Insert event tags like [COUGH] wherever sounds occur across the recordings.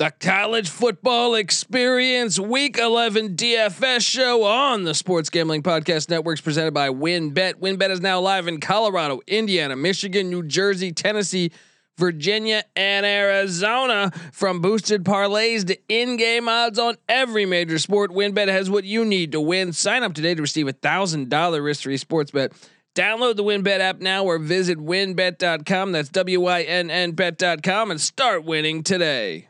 The college football experience week 11 DFS show on the Sports Gambling Podcast Networks presented by WynnBet. WynnBet is now live in Colorado, Indiana, Michigan, New Jersey, Tennessee, Virginia, and Arizona. From boosted parlays to in-game odds on every major sport, WynnBet has what you need to win. Sign up today to receive a $1,000 risk-free sports bet. Download the WynnBet app now or visit wynnbet.com. That's W-Y-N-N bet.com and start winning today.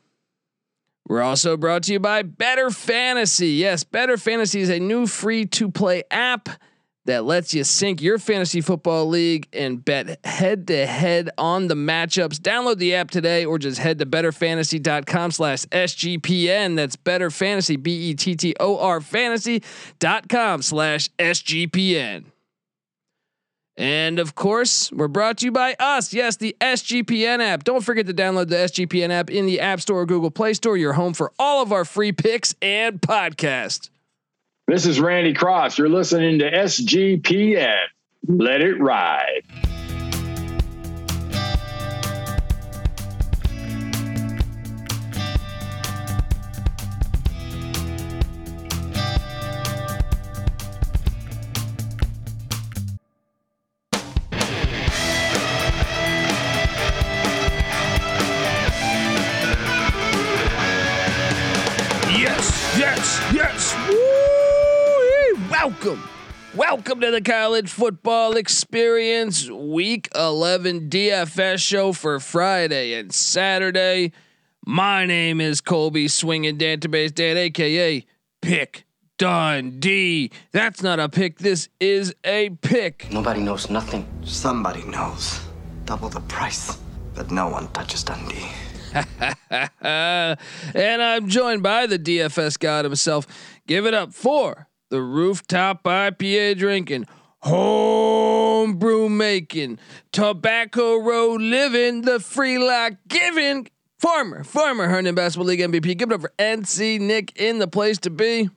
We're also brought to you by Better Fantasy. Yes, Better Fantasy is a new free to play app that lets you sync your fantasy football league and bet head to head on the matchups. Download the app today or just head to betterfantasy.com slash SGPN. That's better fantasy, B E T T O R fantasy.com slash SGPN. And of course, we're brought to you by us. Yes, the SGPN app. Don't forget to download the SGPN app in the App Store or Google Play Store. Your home for all of our free picks and podcasts. This is Randy Cross. You're listening to SGPN. Let it ride. Welcome to the college football experience week 11 DFS show for Friday and Saturday. My name is Colby Swinging Database Dan, aka Pick Dundee. That's not a pick, this is a pick. Nobody knows nothing. Somebody knows. Double the price. But no one touches Dundee. [LAUGHS] and I'm joined by the DFS god himself. Give it up for the rooftop IPA drinking, homebrew making, tobacco road living, the free life giving, farmer, farmer, Herndon Basketball League MVP. Give it up for NC Nick in the place to be.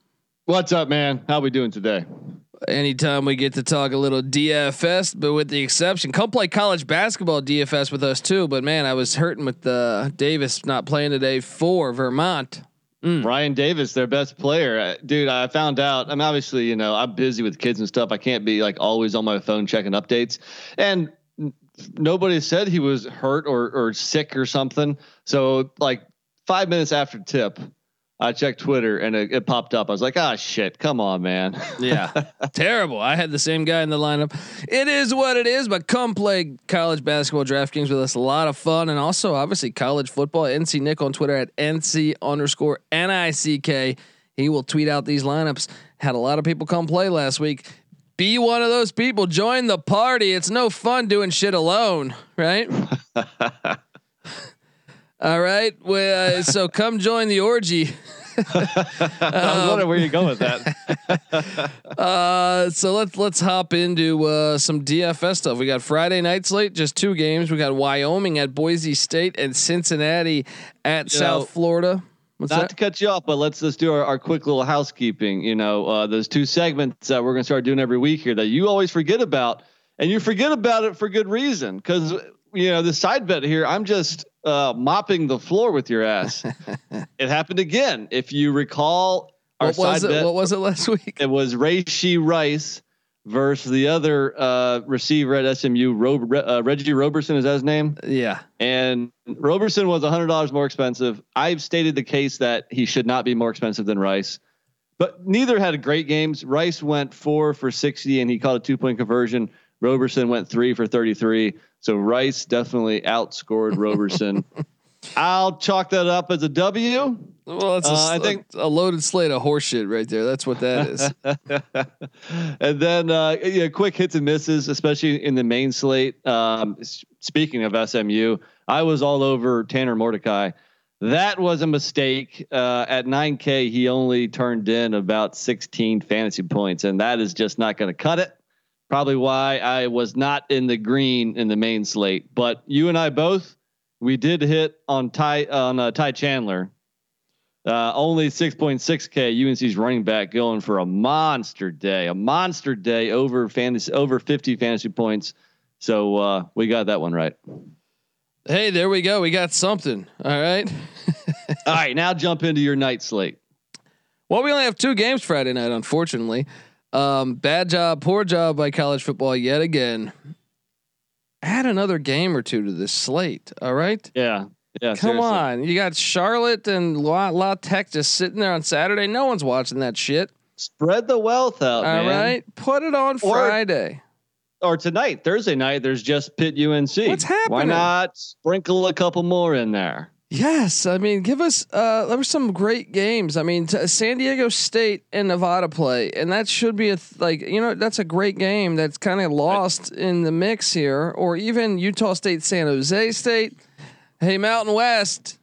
What's up, man? How we doing today? Anytime we get to talk a little DFS, but with the exception, come play college basketball DFS with us too. But man, I was hurting with the Davis not playing today for Vermont. Mm. Ryan Davis, their best player, uh, dude. I found out. I'm obviously, you know, I'm busy with kids and stuff. I can't be like always on my phone checking updates. And nobody said he was hurt or or sick or something. So like five minutes after tip, I checked Twitter and it, it, popped up. I was like, ah, shit, come on, man. [LAUGHS] yeah, terrible. I had the same guy in the lineup. It is what it is, but come play college basketball DraftKings with us. A lot of fun. And also, obviously, college football. NC Nick on Twitter at NC underscore NICK. He will tweet out these lineups. Had a lot of people come play last week. Be one of those people. Join the party. It's no fun doing shit alone, right? [LAUGHS] All right. Well, uh, so come join the orgy. [LAUGHS] I was wondering where you go with that. [LAUGHS] uh, so let's let's hop into uh, some DFS stuff. We got Friday night slate, just two games. We got Wyoming at Boise State and Cincinnati at you South know, Florida. What's not that? to cut you off, but let's let's do our, our quick little housekeeping. You know, uh, those two segments that we're gonna start doing every week here that you always forget about, and you forget about it for good reason because you know the side bet here. I'm just uh, mopping the floor with your ass. [LAUGHS] it happened again. If you recall, our what was it? Bet, what was it last week? It was Rashee Rice versus the other uh, receiver at SMU, Ro- uh, Reggie Roberson. Is that his name? Yeah. And Roberson was hundred dollars more expensive. I've stated the case that he should not be more expensive than Rice. But neither had great games. Rice went four for 60 and he caught a two point conversion. Roberson went three for 33. So Rice definitely outscored Roberson. [LAUGHS] I'll chalk that up as a W. Well, that's a, uh, I think a loaded slate of horseshit right there. That's what that is. [LAUGHS] and then, uh, yeah, quick hits and misses, especially in the main slate. Um, speaking of SMU, I was all over Tanner Mordecai. That was a mistake. Uh, at 9K, he only turned in about 16 fantasy points, and that is just not going to cut it. Probably why I was not in the green in the main slate. But you and I both, we did hit on Ty on uh, Ty Chandler. Uh, only 6.6K. UNC's running back going for a monster day, a monster day over fantasy over 50 fantasy points. So uh, we got that one right. Hey, there we go. We got something. All right. [LAUGHS] All right, now jump into your night slate. Well, we only have two games Friday night, unfortunately. Um, bad job, poor job by college football yet again. Add another game or two to this slate. All right. Yeah. Yeah. Come seriously. on. You got Charlotte and La, La Tech just sitting there on Saturday. No one's watching that shit. Spread the wealth out, All man. right. Put it on Or- Friday. Or tonight, Thursday night, there's just Pitt UNC. What's happening? Why not sprinkle a couple more in there? Yes, I mean, give us. Uh, there were some great games. I mean, t- San Diego State and Nevada play, and that should be a th- like you know that's a great game that's kind of lost in the mix here, or even Utah State, San Jose State. Hey, Mountain West.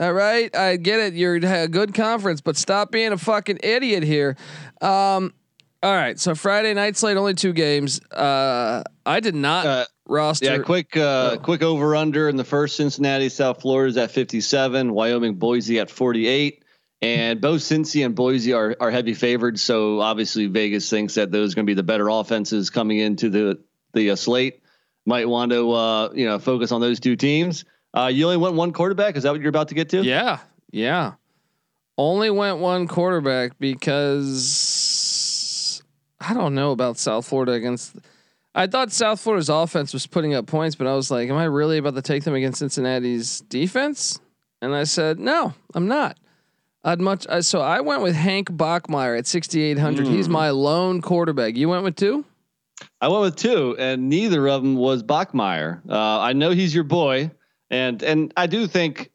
All right, I get it. You're a good conference, but stop being a fucking idiot here. Um, all right, so Friday night slate only two games. Uh, I did not Uh, roster. Yeah, quick, uh, Oh. quick over under in the first. Cincinnati, South Florida is at 57. Wyoming, Boise at 48. And both Cincy and Boise are are heavy favored. So obviously Vegas thinks that those are going to be the better offenses coming into the the uh, slate. Might want to uh, you know focus on those two teams. Uh, you only went one quarterback. Is that what you're about to get to? Yeah, yeah. Only went one quarterback because I don't know about South Florida against. I thought South Florida's offense was putting up points, but I was like, "Am I really about to take them against Cincinnati's defense?" And I said, "No, I'm not." I'd much. I, so I went with Hank Bachmeier at 6,800. He's my lone quarterback. You went with two. I went with two, and neither of them was Bachmeier. Uh, I know he's your boy, and and I do think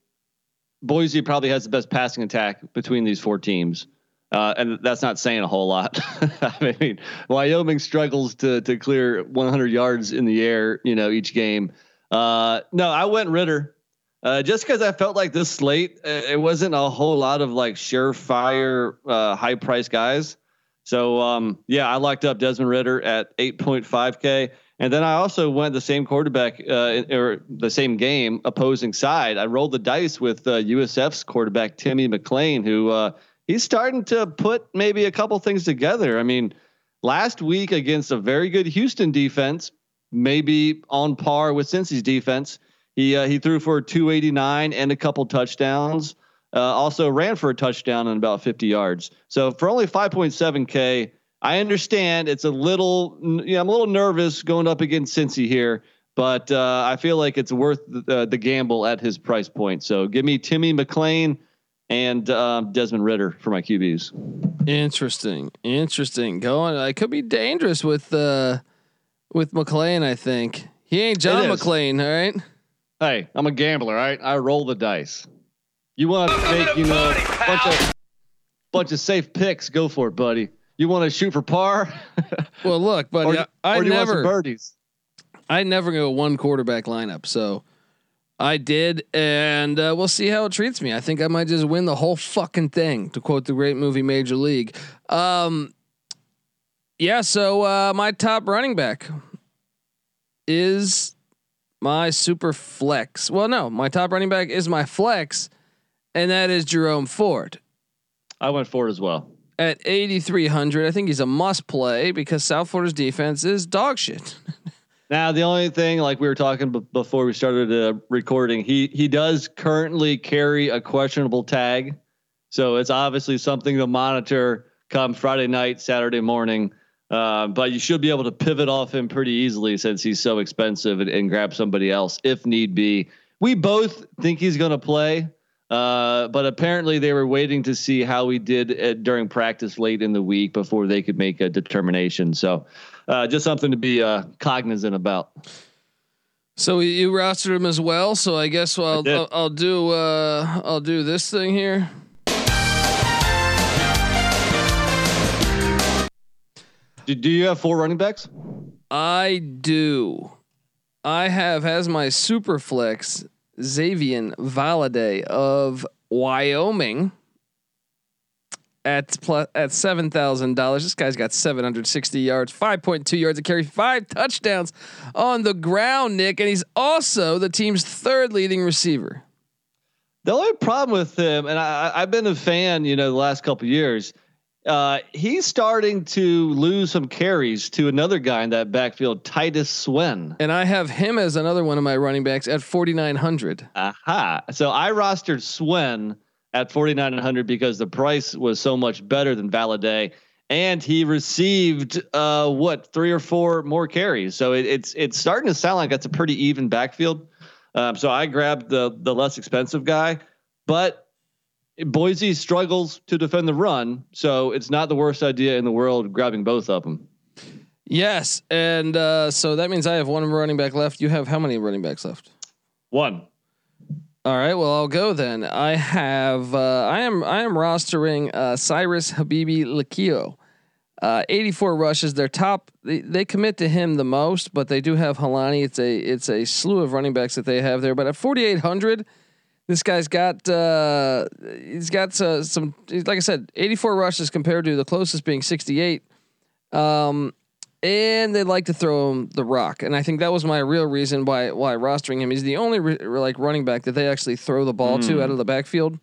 Boise probably has the best passing attack between these four teams, uh, and that's not saying a whole lot. [LAUGHS] I mean, Wyoming struggles to to clear 100 yards in the air, you know, each game. Uh, no, I went Ridder. Uh, just because I felt like this slate, uh, it wasn't a whole lot of like surefire, uh, high price guys. So um, yeah, I locked up Desmond Ridder at 8.5k, and then I also went the same quarterback uh, or the same game opposing side. I rolled the dice with USF's quarterback Timmy McClain, who uh, he's starting to put maybe a couple things together. I mean, last week against a very good Houston defense, maybe on par with Cincy's defense. He uh, he threw for 289 and a couple touchdowns. Uh, also ran for a touchdown and about 50 yards. So for only 5.7k, I understand it's a little. Yeah, I'm a little nervous going up against Cincy here, but uh, I feel like it's worth the, the gamble at his price point. So give me Timmy McClain and um, Desmond Ridder for my QBs. Interesting, interesting. Going, I could be dangerous with uh, with McClain. I think he ain't John is. McClain. All right. Hey, I'm a gambler, right? I roll the dice. You want to make you know a bunch of bunch of safe picks? Go for it, buddy. You want to shoot for par, [LAUGHS] Well, look, but or, I or do you want some never, birdies? I never go one quarterback lineup. So I did, and uh, we'll see how it treats me. I think I might just win the whole fucking thing, to quote the great movie Major League. Um, yeah. So uh, my top running back is my super flex. Well, no, my top running back is my flex, and that is Jerome Ford. I went for it as well. at 8,300. I think he's a must play because South Florida's defense is dog shit. [LAUGHS] Now, the only thing, like we were talking b- before we started uh, recording, he he does currently carry a questionable tag, so it's obviously something to monitor come Friday night, Saturday morning. Uh, but you should be able to pivot off him pretty easily since he's so expensive and, and grab somebody else if need be. We both think he's going to play, uh, but apparently they were waiting to see how he did uh, during practice late in the week before they could make a determination. So, uh, just something to be uh, cognizant about. So you rostered him as well. So I guess well. I'll, I'll, I'll do uh, I'll do this thing here. Do, do you have four running backs? I do. I have as my super flex Xavier Valladay of Wyoming at plus, at seven thousand dollars. This guy's got seven hundred sixty yards, five point two yards a carry, five touchdowns on the ground, Nick, and he's also the team's third leading receiver. The only problem with him, and I, I've been a fan, you know, the last couple years. Uh, he's starting to lose some carries to another guy in that backfield, Titus Swen. And I have him as another one of my running backs at 4,900. Aha. So I rostered Swen at 4,900 because the price was so much better than Valladay. And he received uh, what three or four more carries, so it, it's it's starting to sound like that's a pretty even backfield. Um, so I grabbed the the less expensive guy, but Boise struggles to defend the run, so it's not the worst idea in the world grabbing both of them. Yes, and uh, so that means I have one running back left. You have how many running backs left? One. All right. Well, I'll go then. I have. Uh, I am. I am rostering uh, Cyrus Habibi Likio. Uh, 84 rushes. Their top. They, they commit to him the most, but they do have Holani. It's a. It's a slew of running backs that they have there. But at 4,800, this guy's got. Uh, he's got uh, some. Like I said, 84 rushes compared to the closest being 68. Um, and they like to throw him the rock, and I think that was my real reason why why rostering him. He's the only re- like running back that they actually throw the ball to out of the hmm. backfield.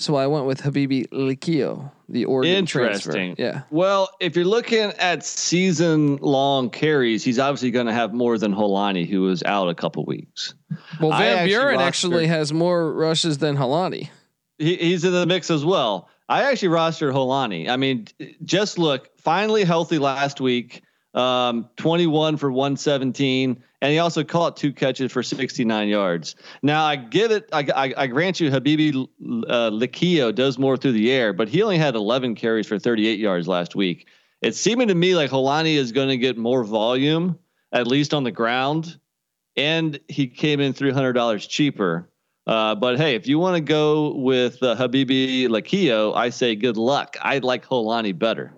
So I went with Habibi Likio, the Oregon transfer. Interesting. Yeah, Well, if you're looking at season long carries, he's obviously going to have more than Holani, who was out a couple weeks. well I Van actually Buren rostered- actually has more rushes than Holani. He, he's in the mix as well. I actually rostered Holani. I mean, just look, finally healthy last week. Um, 21 for 117, and he also caught two catches for 69 yards. Now I give it, I, I, I grant you, Habibi uh, Likio does more through the air, but he only had 11 carries for 38 yards last week. It's seeming to me like Holani is going to get more volume, at least on the ground, and he came in $300 cheaper. Uh, but hey, if you want to go with uh, Habibi Likio, I say good luck. I like Holani better.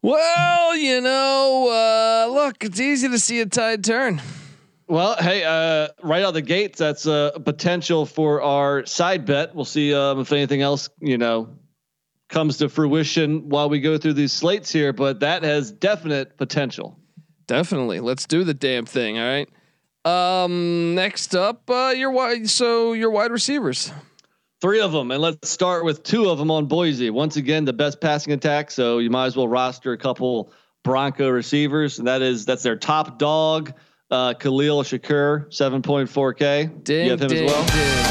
Well, you know, uh, look, it's easy to see a tide turn. Well, hey, uh, right out the gates, that's a potential for our side bet. We'll see um, if anything else, you know, comes to fruition while we go through these slates here. But that has definite potential. Definitely. Let's do the damn thing. All right. Um, next up, uh, your wide. So your wide receivers. Three of them, and let's start with two of them on Boise. Once again, the best passing attack, so you might as well roster a couple Bronco receivers, and that is that's their top dog, uh, Khalil Shakir, seven point four k. Ding, You have him ding, as well. ding.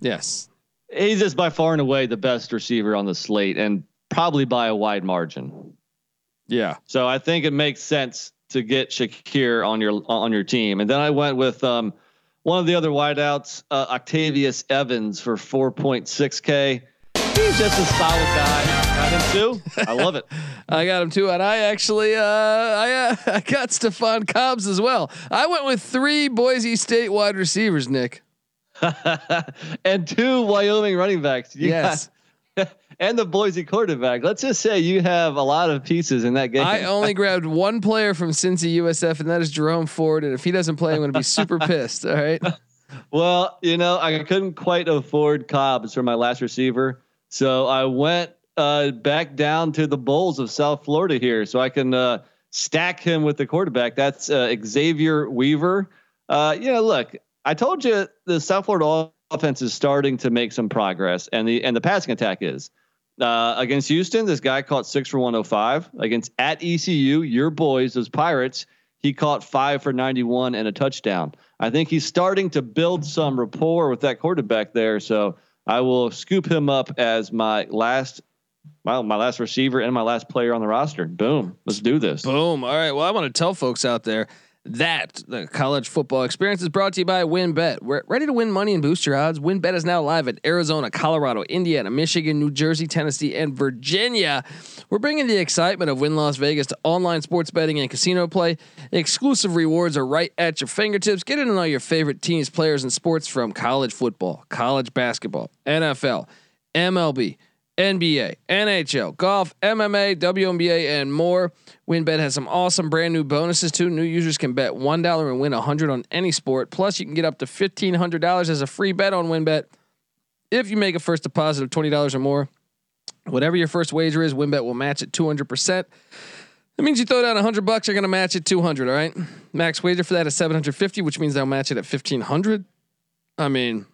Yes. He's just by far and away the best receiver on the slate, and probably by a wide margin. Yeah. So I think it makes sense to get Shakir on your on your team. And then I went with um, one of the other wideouts, uh, Octavius Evans for 4.6k. He's just a solid guy. Got him too. I love it. [LAUGHS] I got him too, and I actually uh, I uh, [LAUGHS] I got Stefan Cobbs as well. I went with three Boise State wide receivers, Nick. [LAUGHS] and two Wyoming running backs. You yes, got- [LAUGHS] and the Boise quarterback. Let's just say you have a lot of pieces in that game. I only grabbed one player from Cincy USF, and that is Jerome Ford. And if he doesn't play, I'm going to be super [LAUGHS] pissed. All right. Well, you know, I couldn't quite afford Cobbs for my last receiver, so I went uh, back down to the Bulls of South Florida here, so I can uh, stack him with the quarterback. That's uh, Xavier Weaver. Uh, you know, look, I told you the South Florida offense is starting to make some progress, and the and the passing attack is. Uh, against Houston, this guy caught six for 105. Against at ECU, your boys, those Pirates, he caught five for 91 and a touchdown. I think he's starting to build some rapport with that quarterback there. So I will scoop him up as my last, well, my last receiver and my last player on the roster. Boom. Let's do this. Boom. All right. Well, I want to tell folks out there that the college football experience is brought to you by WynnBet. We're ready to win money and boost your odds. WynnBet is now live at Arizona, Colorado, Indiana, Michigan, New Jersey, Tennessee, and Virginia. We're bringing the excitement of Wynn Las Vegas to online sports betting and casino play. Exclusive rewards are right at your fingertips. Get in on all your favorite teams, players, and sports from college football, college basketball, NFL, MLB, NBA, NHL, golf, MMA, WNBA, and more. WynnBet has some awesome brand new bonuses too. New users can bet one dollar and win a hundred on any sport. Plus, you can get up to fifteen hundred dollars as a free bet on WynnBet if you make a first deposit of twenty dollars or more. Whatever your first wager is, WynnBet will match it two hundred percent. That means you throw down hundred bucks, you're gonna match it two hundred. All right. Max wager for that is seven hundred fifty, which means they'll match it at fifteen hundred. I mean,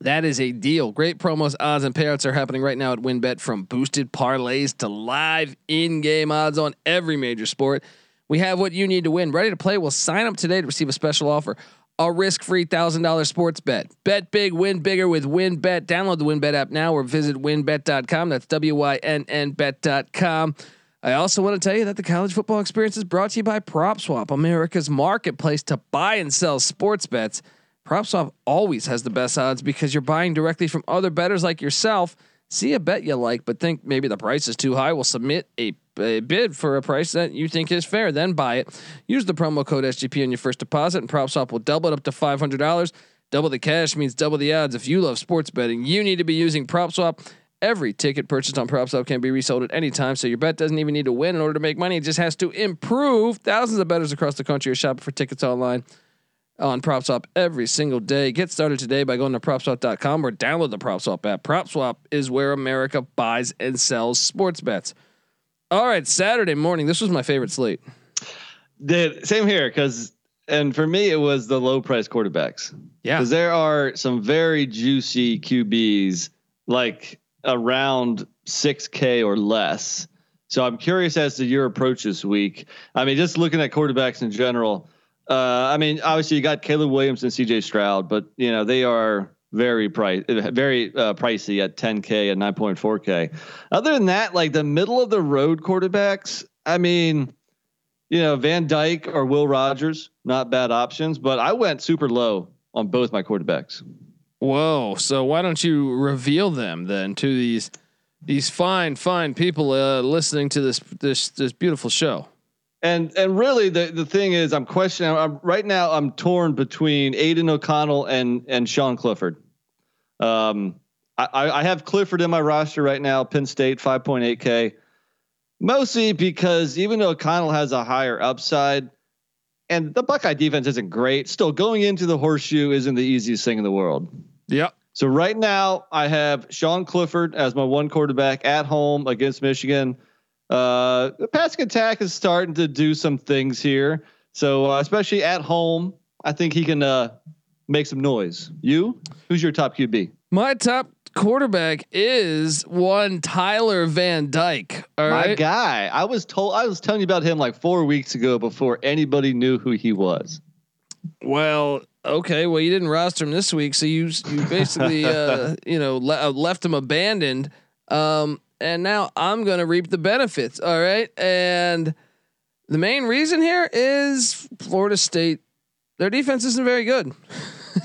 that is a deal. Great promos, odds, and payouts are happening right now at WynnBet from boosted parlays to live in game odds on every major sport. We have what you need to win. Ready to play? Well, sign up today to receive a special offer a risk free $1,000 sports bet. Bet big, win bigger with WynnBet. Download the WynnBet app now or visit wynnbet.com. That's W Y N N bet.com. I also want to tell you that the college football experience is brought to you by PropSwap, America's marketplace to buy and sell sports bets. PropSwap always has the best odds because you're buying directly from other bettors like yourself. See a bet you like, but think maybe the price is too high. We'll submit a, a bid for a price that you think is fair, then buy it. Use the promo code SGP on your first deposit, and PropSwap will double it up to five hundred dollars. Double the cash means double the odds. If you love sports betting, you need to be using PropSwap. Every ticket purchased on PropSwap can be resold at any time, so your bet doesn't even need to win in order to make money. It just has to improve. Thousands of bettors across the country are shopping for tickets online on PropSwap every single day. Get started today by going to PropSwap.com or download the PropSwap app. PropSwap is where America buys and sells sports bets. All right, Saturday morning. This was my favorite slate. The same here, because and for me it was the low price quarterbacks. Yeah, because there are some very juicy QBs like around six K or less. So I'm curious as to your approach this week. I mean, just looking at quarterbacks in general uh, I mean, obviously you got Caleb Williams and CJ Stroud, but you know they are very price, very uh, pricey at 10k and 9.4k. Other than that, like the middle of the road quarterbacks, I mean, you know, Van Dyke or Will Rogers, not bad options, but I went super low on both my quarterbacks. Whoa! So why don't you reveal them then to these these fine fine people uh, listening to this this this beautiful show? And and really the the thing is I'm questioning I'm, right now I'm torn between Aidan O'Connell and and Sean Clifford. Um, I, I have Clifford in my roster right now, Penn State 5.8K, mostly because even though O'Connell has a higher upside, and the Buckeye defense isn't great, still going into the horseshoe isn't the easiest thing in the world. Yep. So right now I have Sean Clifford as my one quarterback at home against Michigan. Uh, the passing attack is starting to do some things here. So uh, especially at home, I think he can uh, make some noise. You? Who's your top QB? My top quarterback is one Tyler Van Dyke. All My right? guy. I was told I was telling you about him like four weeks ago before anybody knew who he was. Well, okay. Well, you didn't roster him this week, so you you basically [LAUGHS] uh, you know le- uh, left him abandoned. Um, and now I'm going to reap the benefits. All right. And the main reason here is Florida State. Their defense isn't very good. [LAUGHS]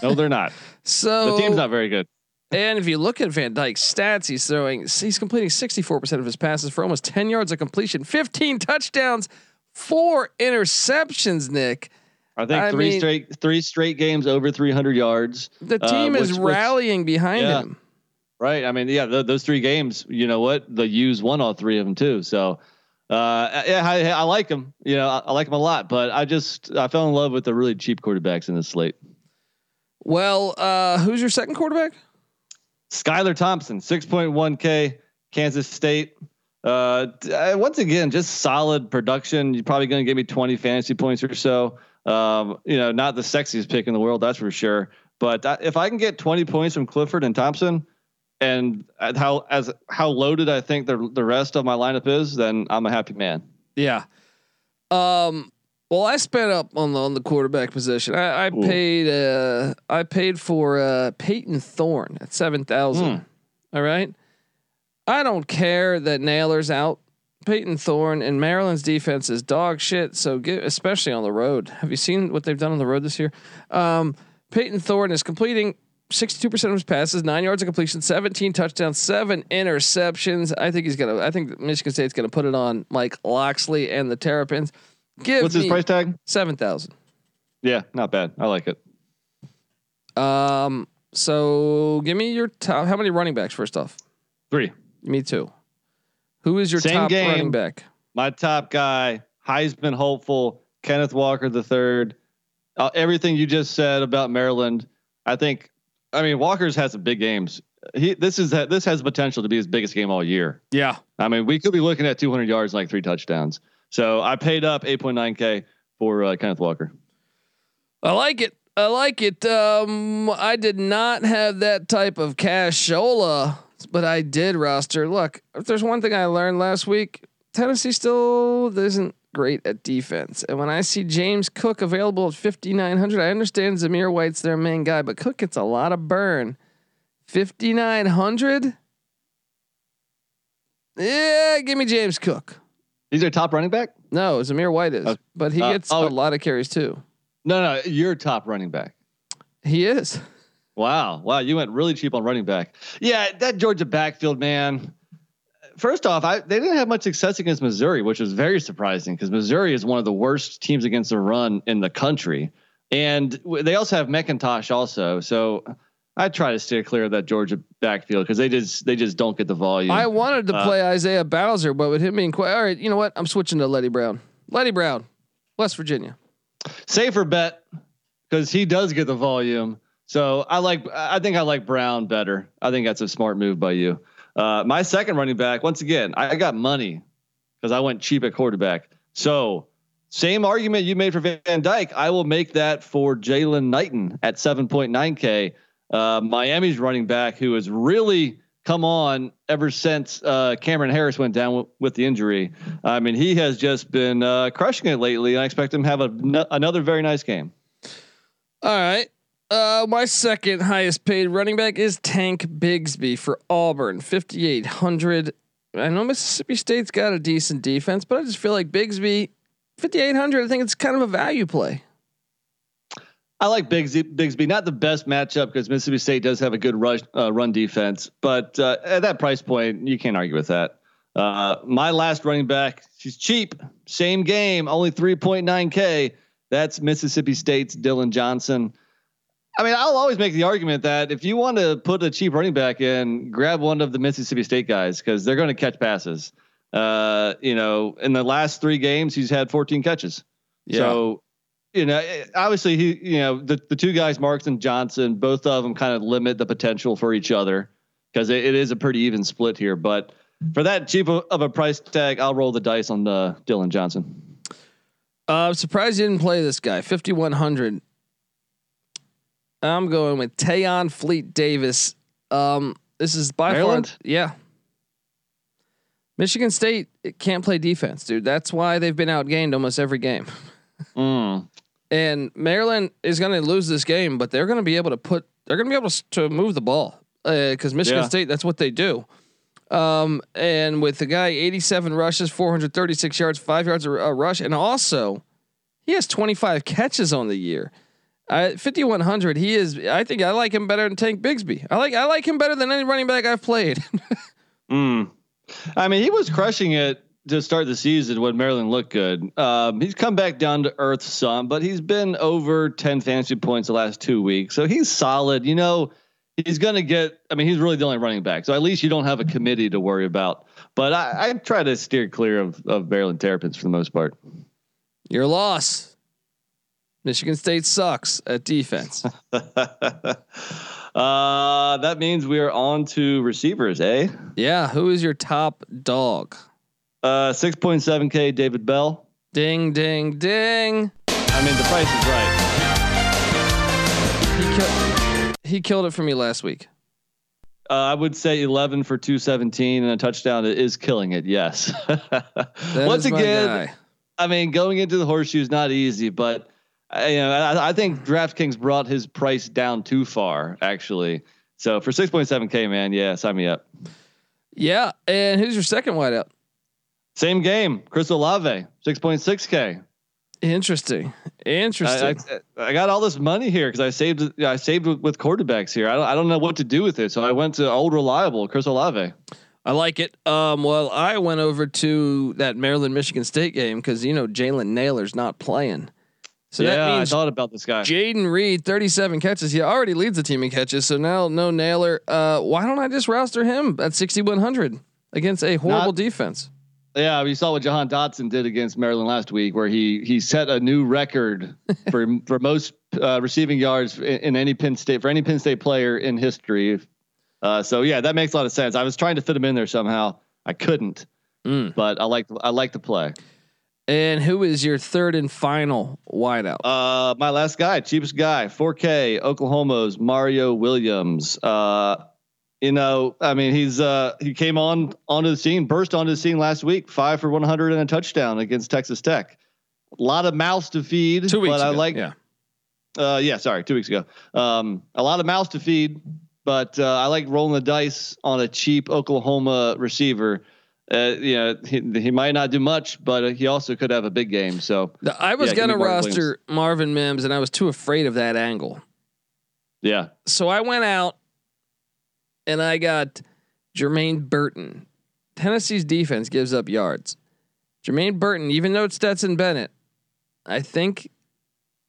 No, they're not. so the team's not very good. And if you look at Van Dyke's stats, he's throwing, he's completing 64% of his passes for almost 10 yards of completion, 15 touchdowns, four interceptions, Nick. I think I three mean- straight three straight games over 300 yards. The Uh, team is which- which- rallying behind Yeah. him. Right. I mean, yeah, th- those three games, you know what? The U's won all three of them too. So, uh, yeah, I, I like them. You know, I, I like them a lot. But I just I fell in love with the really cheap quarterbacks in this slate. Well, uh, who's your second quarterback? Skylar Thompson, six point one k, Kansas State. Uh, uh, once again, just solid production. You're probably going to give me 20 fantasy points or so. Um, you know, not the sexiest pick in the world, that's for sure. But uh, if I can get 20 points from Clifford and Thompson, and how as how loaded I think the the rest of my lineup is, then I'm a happy man. Yeah. Um. Well, I spent up on the on the quarterback position. I, I paid. Uh, I paid for uh, Payton Thorne at seven thousand. All right. I don't care that Nailor's out. Payton Thorne and Maryland's defense is dog shit. So get especially on the road. Have you seen what they've done on the road this year? Um, Payton Thorne is completing 62% of his passes, nine yards of completion, 17 touchdowns, seven interceptions. I think he's gonna. I think Michigan State's gonna put it on Mike Locksley and the Terrapins. Give What's his price tag? seven thousand. Yeah, not bad. I like it. Um. So give me your top. How many running backs? First off, Three. Me too. Who is your Same top game. running back? My top guy, Heisman hopeful, Kenneth Walker the third. Uh, everything you just said about Maryland, I think. I mean, Walker's had some big games. He this is this has potential to be his biggest game all year. Yeah. I mean, we could be looking at 200 yards, and like three touchdowns. So I paid up 8.9k for uh, Kenneth Walker. I like it. I like it. Um, I did not have that type of cashola, but I did roster. Look, if there's one thing I learned last week, Tennessee still isn't great at defense. And when I see James Cook available at 5,900, I understand Zamir White's their main guy, but Cook gets a lot of burn. 5,900? Yeah, give me James Cook. He's our top running back. No, Zamir White is, Uh, but he uh, gets oh. a lot of carries too. No, no, you're top running back. He is. Wow, wow, you went really cheap on running back. Yeah, that Georgia backfield, man. First off, I they didn't have much success against Missouri, which was very surprising because Missouri is one of the worst teams against the run in the country, and they also have McIntosh also. So I try to steer clear of that Georgia backfield because they just they just don't get the volume. I wanted to Uh, play Isaiah Bowser, but with him being quiet, all right, you know what? I'm switching to Leddie Brown. Leddie Brown, West Virginia. Safer bet because he does get the volume. So I like I think I like Brown better. I think that's a smart move by you. Uh, my second running back, once again, I got money because I went cheap at quarterback. So same argument you made for Van Dyke, I will make that for Jaylan Knighton at 7.9K. Uh, Miami's running back who has really come on ever since uh, Cameron Harris went down w- with the injury. I mean, he has just been uh, crushing it lately. And I expect him to have a, n- another very nice game. All right. Uh, my second highest paid running back is Tank Bigsby for Auburn, 5,800. I know Mississippi State's got a decent defense, but I just feel like Bigsby, 5,800, I think it's kind of a value play. I like Bigsby, Bigsby, not the best matchup because Mississippi State does have a good rush, uh, run defense, but uh, at that price point, you can't argue with that. Uh, my last running back, she's cheap, same game, only 3.9K. That's Mississippi State's Dillon Johnson. I mean, I'll always make the argument that if you want to put a cheap running back in, grab one of the Mississippi State guys because they're going to catch passes. Uh, you know, in the last three games, he's had 14 catches. Yeah. So, you know, eh, obviously he, you know, the, the two guys, Marks and Johnson, both of them kind of limit the potential for each other because it, it is a pretty even split here. But for that cheap of of a price tag, I'll roll the dice on the Dillon Johnson. Uh, I'm surprised you didn't play this guy, 5,100. I'm going with Tayon Fleet Davis. Um, this is by Maryland? far, yeah. Michigan State can't play defense, dude. That's why they've been outgained almost every game. [LAUGHS] Mm. And Maryland is going to lose this game, but they're going to be able to put. They're going to be able to, to move the ball because Michigan Yeah. State. That's what they do. Um, and with the guy, 87 rushes, 436 yards, five yards a, a rush, and also he has 25 catches on the year. Uh, 5100. He is. I think I like him better than Tank Bigsby. I like. I like him better than any running back I've played. [LAUGHS] Mm. I mean, he was crushing it to start the season when Maryland looked good. Um, he's come back down to earth some, but he's been over 10 fantasy points the last two weeks. So he's solid. You know, he's going to get, I mean, he's really the only running back. So at least you don't have a committee to worry about. But I, I try to steer clear of, of Maryland Terrapins for the most part. Your loss. Michigan State sucks at defense. [LAUGHS] uh, that means we are on to receivers, eh? yeah. Who is your top dog? Uh, 6.7K David Bell. Ding, ding, ding. I mean, the price is right. He killed. He killed it for me last week. Uh, I would say 11 for 217 and a touchdown is killing it. Yes. [LAUGHS] Once again, guy. I mean, going into the horseshoe is not easy, but I, you know, I, I think DraftKings brought his price down too far, actually. So for 6.7K, man, yeah, sign me up. Yeah, and who's your second wideout? Same game, Chris Olave, 6.6K. Interesting. Interesting. I, I got all this money here because I saved I saved with, with quarterbacks here. I don't, I don't know what to do with it, so I went to old reliable Chris Olave. I like it. Um, well, I went over to that Maryland Michigan State game because you know Jalen Nailor's not playing, so yeah, that means I thought about this guy. Jayden Reed, thirty-seven catches. He already leads the team in catches, so now no Nailor. Uh, why don't I just roster him at sixty-one hundred? against a horrible Not- defense. Yeah, we saw what Jahan Dotson did against Maryland last week, where he he set a new record [LAUGHS] for for most uh, receiving yards in, in any Penn State for any Penn State player in history. Uh, so yeah, that makes a lot of sense. I was trying to fit him in there somehow, I couldn't, Mm. but I like I like the play. And who is your third and final wideout? Uh, my last guy, cheapest guy, 4K, Oklahoma's Mario Williams. Uh, you know, I mean, he's uh he came on onto the scene, burst onto the scene last week, five for 100 and a touchdown against Texas Tech. A lot of mouths to feed, Two weeks but ago. I like. yeah. Uh, yeah, sorry, two weeks ago. Um, a lot of mouths to feed, but uh, I like rolling the dice on a cheap Oklahoma receiver. Uh, you know, he, he might not do much, but he also could have a big game. So I was Yeah, gonna roster Marvin Mims, and I was too afraid of that angle. yeah, So I went out and I got Jermaine Burton. Tennessee's defense gives up yards. Jermaine Burton, even though it's Stetson Bennett, I think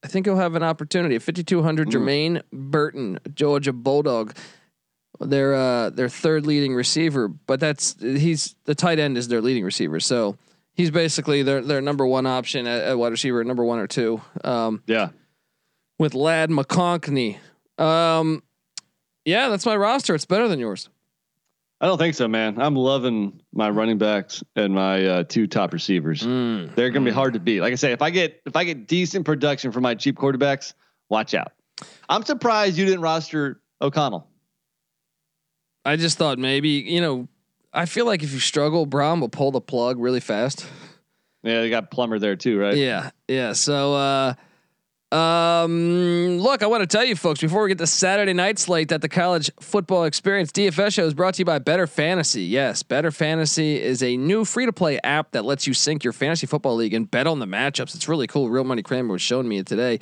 I think he'll have an opportunity. 5200 Mm. Jermaine Burton, Georgia Bulldog. Their uh their third leading receiver, but that's he's the tight end is their leading receiver. So he's basically their their number one option at, at wide receiver, number one or two. Um yeah. with Ladd McConkey. Um, yeah, that's my roster. It's better than yours. I don't think so, man. I'm loving my running backs and my uh, two top receivers. Mm. They're going to be hard to beat. Like I say, if I get if I get decent production from my cheap quarterbacks, watch out. I'm surprised you didn't roster O'Connell. I just thought maybe you know. I feel like if you struggle, Brohm will pull the plug really fast. Yeah, they got Plummer there too, right? Yeah, yeah. So, uh, um, look, I want to tell you folks before we get to Saturday night slate that the college football experience DFS show is brought to you by Better Fantasy. Yes, Better Fantasy is a new free to play app that lets you sync your fantasy football league and bet on the matchups. It's really cool. Real Money Kramer was showing me it today.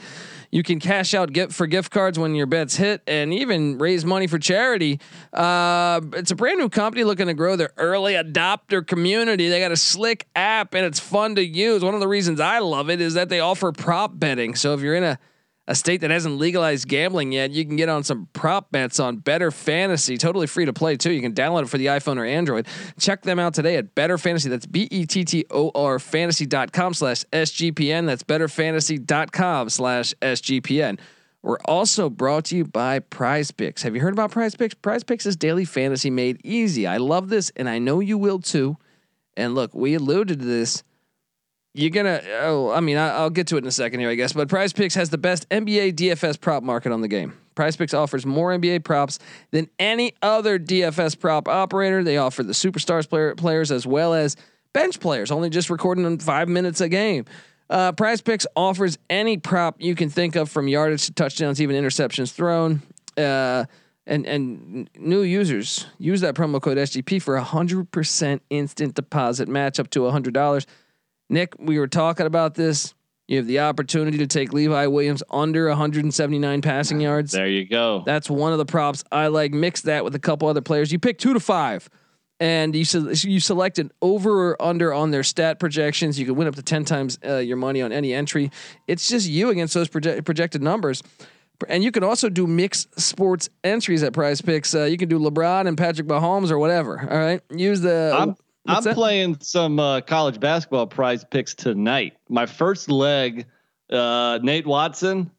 You can cash out get for gift cards when your bets hit, and even raise money for charity. Uh, it's a brand new company looking to grow their early adopter community. They got a slick app, and it's fun to use. One of the reasons I love it is that they offer prop betting. So if you're in a a state that hasn't legalized gambling yet, you can get on some prop bets on Better Fantasy. Totally free to play too. You can download it for the iPhone or Android. Check them out today at Better Fantasy. That's B E T T O R fantasy.com slash SGPN. That's Better betterfantasy.com slash SGPN. We're also brought to you by Prize Picks. Have you heard about Prize Picks? Prize Picks is daily fantasy made easy. I love this, and I know you will too. And look, we alluded to this you're gonna. Oh, I mean, I, I'll get to it in a second here, I guess. But Prize Picks has the best NBA DFS prop market on the game. Prize Picks offers more NBA props than any other DFS prop operator. They offer the superstars player, players as well as bench players, only just recording them five minutes a game. Uh, Prize Picks offers any prop you can think of, from yardage to touchdowns, even interceptions thrown. Uh, and and new users use that promo code SGP for a hundred percent instant deposit match up to a hundred dollars. Nick, we were talking about this. You have the opportunity to take Levi Williams under 179 passing yards. There you go. That's one of the props I like. Mix that with a couple other players. You pick two to five, and you se- you selected over or under on their stat projections. You can win up to ten times uh, your money on any entry. It's just you against those proje- projected numbers. And you can also do mixed sports entries at Prize Picks. Uh, you can do LeBron and Patrick Mahomes or whatever. All right, use the. I'm what's I'm that? playing some uh, college basketball prize picks tonight. My first leg, uh, Nate Watson,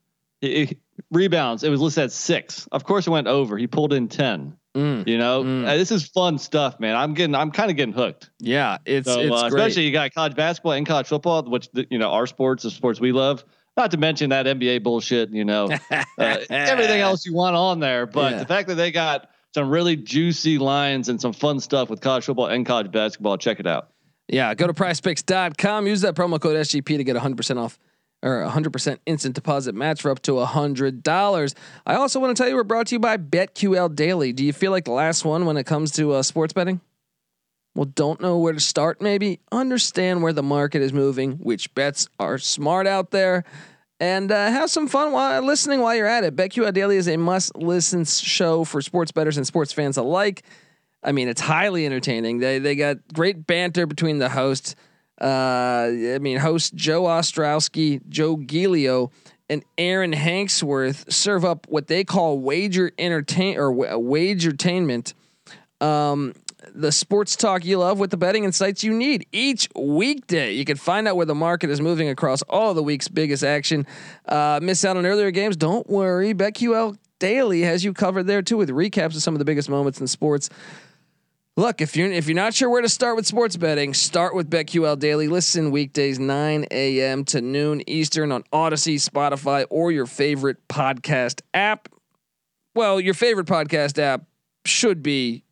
he, he- rebounds. It was listed at six. Of course, it went over. He pulled in ten. Mm, You know, Mm. Uh, this is fun stuff, man. I'm getting, I'm kind of getting hooked. yeah, it's So, it's uh, great. especially you got college basketball and college football, which the- you know our sports, the sports we love. Not to mention that NBA bullshit. You know, [LAUGHS] uh, everything else you want on there. But Yeah. the fact that they got some really juicy lines and some fun stuff with college football and college basketball, check it out. Yeah, go to prizepicks.com. Use that promo code SGP to get 100% off or 100% instant deposit match for up to $100. I also want to tell you we're brought to you by BetQL Daily. Do you feel like the last one when it comes to uh, sports betting? Well, don't know where to start, maybe? Understand where the market is moving, which bets are smart out there, and uh, have some fun while listening while you're at it. BetQL Daily is a must listen show for sports bettors and sports fans alike. I mean, it's highly entertaining. They they got great banter between the hosts. Uh, I mean, host Joe Ostrowski, Joe Giglio, and Aaron Hanksworth serve up what they call wager entertain or wa- wagertainment. Um, the sports talk you love with the betting insights you need each weekday. You can find out where the market is moving across all the week's biggest action. Uh, miss out on earlier games? Don't worry. BetQL Daily has you covered there too with recaps of some of the biggest moments in sports. Look, if you're if you're not sure where to start with sports betting, start with BetQL Daily. Listen weekdays 9 a.m. to noon Eastern on Odyssey, Spotify, or your favorite podcast app. Well, your favorite podcast app should be,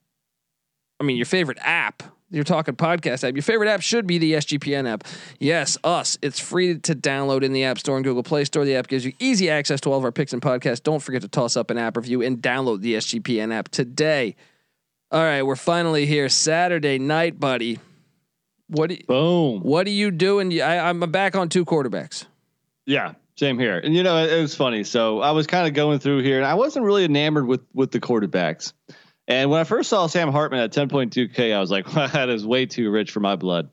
I mean, your favorite app. You're talking podcast app. Your favorite app should be the SGPN app. Yes, us. It's free to download in the App Store and Google Play Store. The app gives you easy access to all of our picks and podcasts. Don't forget to toss up an app review and download the SGPN app today. All right, we're finally here. Saturday night, buddy. What do Boom. what are you doing? I, I'm back on two quarterbacks. Yeah, same here. And you know, it, it was funny. So I was kind of going through here, and I wasn't really enamored with with the quarterbacks. And when I first saw Sam Hartman at 10.2K, I was like, [LAUGHS] well, that is way too rich for my blood.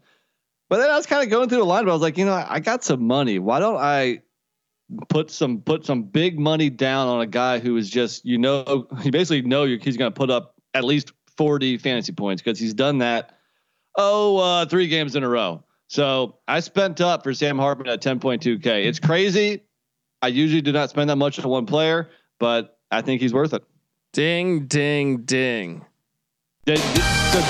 But then I was kind of going through the line, but I was like, you know, I got some money. Why don't I put some put some big money down on a guy who is just, you know, [LAUGHS] you basically know he's going to put up at least 40 fantasy points because he's done that. Oh, uh, three games in a row. So I spent up for Sam Hartman at 10.2K. It's crazy. I usually do not spend that much on one player, but I think he's worth it. Ding, ding, ding. Did, did,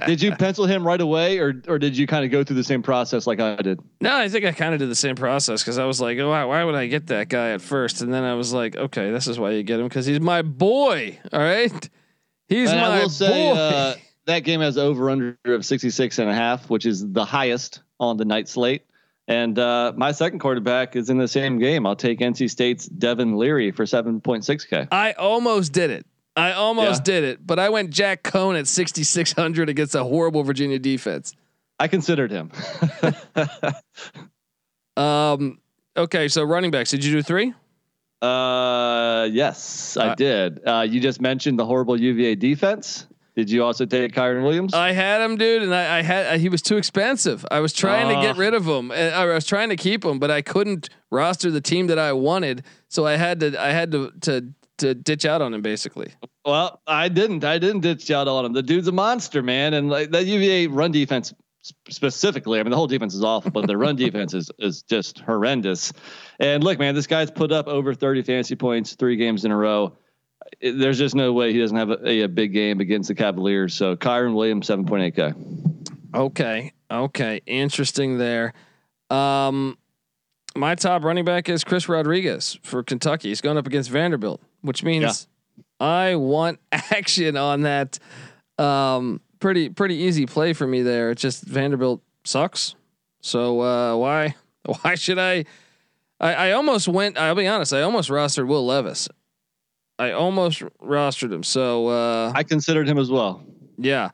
[LAUGHS] did you pencil him right away, or or did you kind of go through the same process like I did? No, I think I kind of did the same process because I was like, oh, why, why would I get that guy at first? And then I was like, okay, this is why you get him because he's my boy. All right. He's and my I will say boy. uh, that game has over under of 66 and a half, which is the highest on the night slate. And uh, my second quarterback is in the same game. I'll take NC State's Devin Leary for 7.6K. I almost did it. I almost Yeah. did it, but I went Jack Coan at 6,600 against a horrible Virginia defense. I considered him. [LAUGHS] Um, okay, so running backs. Did you do three? uh, yes, I Uh, did. Uh, you just mentioned the horrible UVA defense. Did you also take Kyren Williams? I had him, dude, and I, I had uh, he was too expensive. I was trying to get Ah. rid of him. and I was trying to keep him, but I couldn't roster the team that I wanted, so I had to I had to to to ditch out on him basically. Well, I didn't. I didn't ditch out on him. The dude's a monster, man. And like that UVA run defense specifically, I mean, the whole defense is awful, but the run [LAUGHS] defense is is just horrendous. And look, man, this guy's put up over 30 fantasy points three games in a row. It- there's just no way he doesn't have a, a big game against the Cavaliers. So Kyren Williams, 7.8K. Okay, okay, interesting there. Um, my top running back is Chris Rodriguez for Kentucky. He's going up against Vanderbilt, which means I want [LAUGHS] action on that. Um, pretty pretty easy play for me there. It's just Vanderbilt sucks. So uh, why [LAUGHS] why should I? I, I almost went. I'll be honest. I almost rostered Will Levis. I almost rostered him. So uh, I considered him as well. yeah.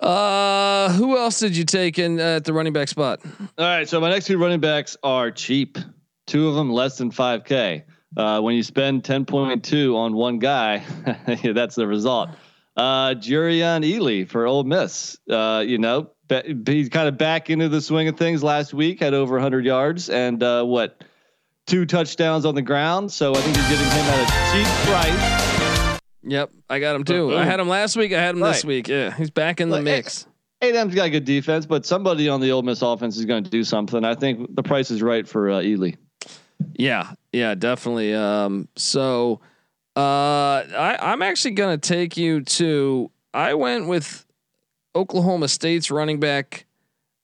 Uh, who else did you take in uh, at the running back spot? All right, so my next two running backs are cheap. Two of them less than 5K. Uh, when you spend 10.2 on one guy, [LAUGHS] that's the result. Uh, Jerrion Ealy for Ole Miss. Uh, you know, be, he's kind of back into the swing of things last week, had over 100 yards and uh, what, two touchdowns on the ground. So I think you're getting him at a cheap price. Yep, I got him too. Boom. I had him last week. I had him this week. Yeah, he's back in the Like, mix. A&M's got good defense, but somebody on the Ole Miss offense is going to do something. I think the price is right for uh, Ealy. Yeah, yeah, definitely. Um, so uh, I, I'm actually gonna take you to. I went with Oklahoma State's running back.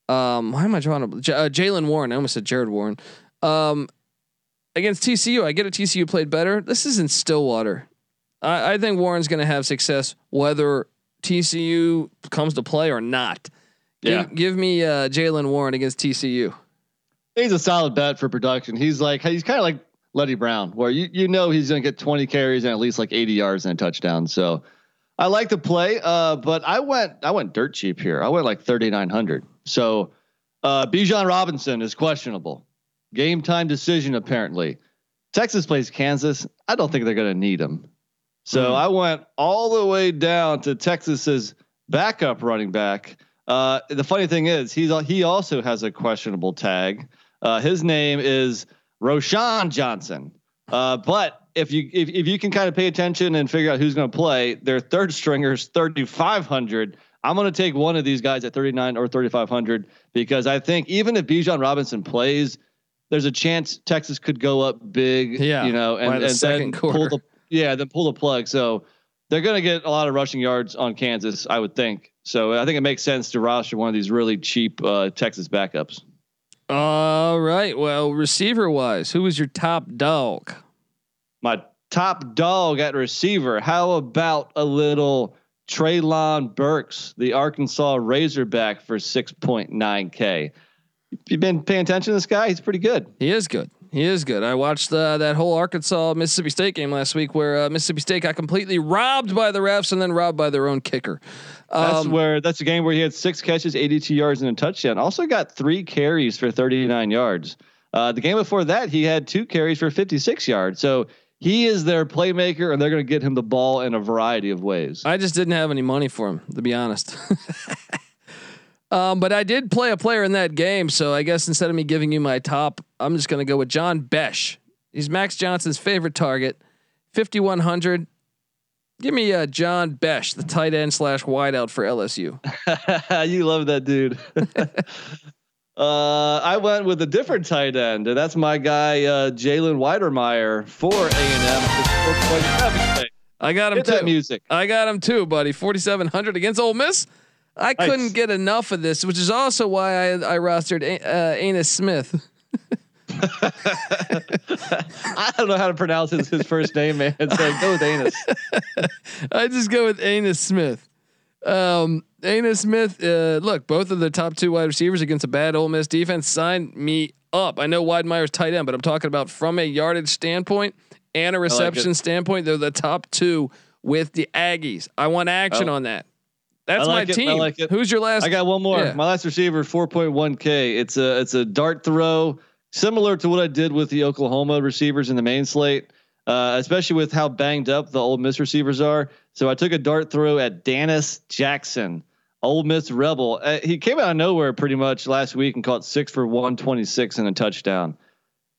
Um, why am I drawing a J- uh, Jaylen Warren? I almost said Jared Warren. Um, against TCU, I get it. TCU played better. This is in Stillwater. I, I think Warren's gonna have success whether TCU comes to play or not. Give, Yeah. give me uh, Jaylen Warren against TCU. He's a solid bet for production. He's like he's kind of like Leddie Brown, where you you know he's going to get 20 carries and at least like 80 yards and a touchdown. So I like to play, uh, but I went I went dirt cheap here. I went like 3,900. So uh, Bijan Robinson is questionable. Game time decision apparently. Texas plays Kansas. I don't think they're going to need him. So Hmm. I went all the way down to Texas's backup running back. Uh, the funny thing is, he's he also has a questionable tag. Uh, his name is Roschon Johnson, uh, but if you if, if you can kind of pay attention and figure out who's going to play, their third stringers 3500. I'm going to take one of these guys at 39 or 3500 because I think even if Bijan Robinson plays, there's a chance Texas could go up big. Yeah, you know, and, the and then quarter. pull the yeah, then pull the plug. So they're going to get a lot of rushing yards on Kansas, I would think. So I think it makes sense to roster one of these really cheap uh, Texas backups. All right. Well, receiver wise, who was your top dog? My top dog at receiver. How about a little Treylon Burks, the Arkansas Razorback, for 6.9K? You've been paying attention to this guy? He's pretty good. He is good. He is good. I watched uh, that whole Arkansas Mississippi State game last week where uh, Mississippi State got completely robbed by the refs and then robbed by their own kicker. Um, that's where that's a game where he had six catches, 82 yards, and a touchdown. Also got three carries for 39 yards. Uh, the game before that, he had two carries for 56 yards. So he is their playmaker, and they're going to get him the ball in a variety of ways. I just didn't have any money for him, to be honest. [LAUGHS] Um, but I did play a player in that game, so I guess instead of me giving you my top, I'm just going to go with John Bech. He's Max Johnson's favorite target, 5100. Give me uh, John Bech, the tight end slash wideout for LSU. [LAUGHS] you love that dude. [LAUGHS] uh, I went with a different tight end, and that's my guy uh, Jalen Wydermyer for A and M. I got him Get too. That music. I got him too, buddy. 4700 against Ole Miss. I nice. couldn't get enough of this, which is also why I, I rostered uh, Ainias Smith. [LAUGHS] I don't know how to pronounce his, his first name, man. So go with Ainias. [LAUGHS] I just go with Ainias Smith. Um, Ainias Smith. Uh, look, both of the top two wide receivers against a bad Ole Miss defense. Sign me up. I know Wydermyer's tight end, but I'm talking about from a yardage standpoint and a reception like standpoint. They're the top two with the Aggies. I want action oh. on that. That's like my it. team. Like Who's your last? I got one more. Yeah. My last receiver, four point one k. It's a it's a dart throw, similar to what I did with the Oklahoma receivers in the main slate, uh, especially with how banged up the Ole Miss receivers are. So I took a dart throw at Dannis Jackson, Ole Miss Rebel. Uh, he came out of nowhere pretty much last week and caught six for one twenty six and a touchdown.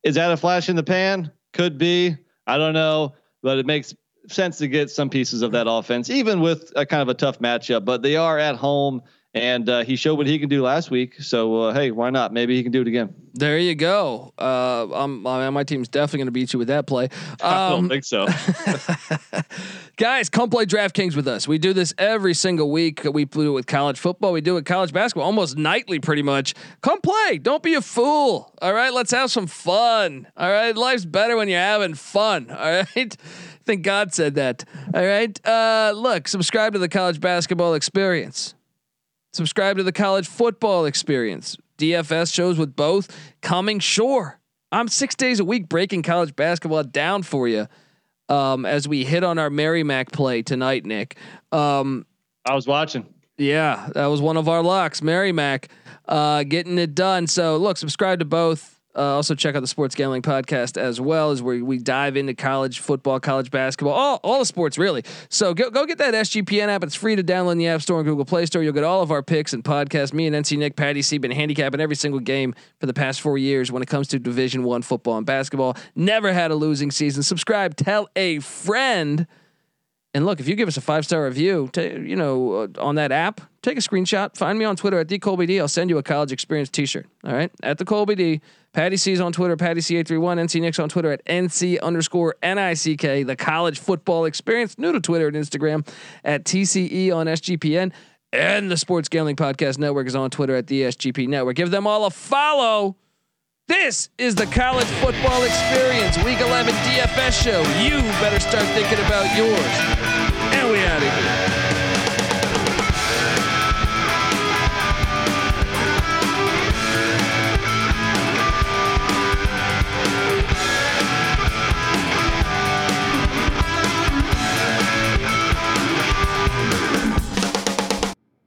Is that a flash in the pan? Could be. I don't know, but it makes sense to get some pieces of that offense, even with a kind of a tough matchup. But they are at home, and uh, he showed what he can do last week. So uh, hey, why not? Maybe he can do it again. There you go. Uh, I'm, I mean, my team's definitely going to beat you with that play. Um, [LAUGHS] I don't um, think so. [LAUGHS] guys, come play DraftKings with us. We do this every single week. We do it with college football. We do it with college basketball almost nightly, pretty much. Come play. Don't be a fool. All right, let's have some fun. All right, life's better when you're having fun. All right think God said that. All right. Uh, look, subscribe to the college basketball experience. Subscribe to the college football experience. DFS shows with both coming. Sure, I'm six days a week breaking college basketball down for you. Um, as we hit on our Merrimack play tonight, Nick. Um, I was watching. Yeah, that was one of our locks, Merrimack, uh, getting it done. So look, subscribe to both. Uh, also check out the Sports Gambling Podcast as well, as where we dive into college football, college basketball, all, all the sports really. So go go get that SGPN app. It's free to download in the App Store and Google Play Store. You'll get all of our picks and podcasts. Me and NC Nick, Patty C, been handicapping every single game for the past four years when it comes to Division One football and basketball. Never had a losing season. Subscribe, tell a friend. And look, if you give us a five star review, t- you know, uh, on that app, take a screenshot. Find me on Twitter at the I'll send you a college experience T-shirt. All right, at the Colby D. Patty C's on Twitter, Patty C831, NC Nick's on Twitter at NC underscore NICK, the college football experience, new to Twitter and Instagram at TCE on SGPN. And the Sports Gambling Podcast Network is on Twitter at the SGP Network. Give them all a follow. This is the college football experience, week 11 DFS show. You better start thinking about yours. And we out of here.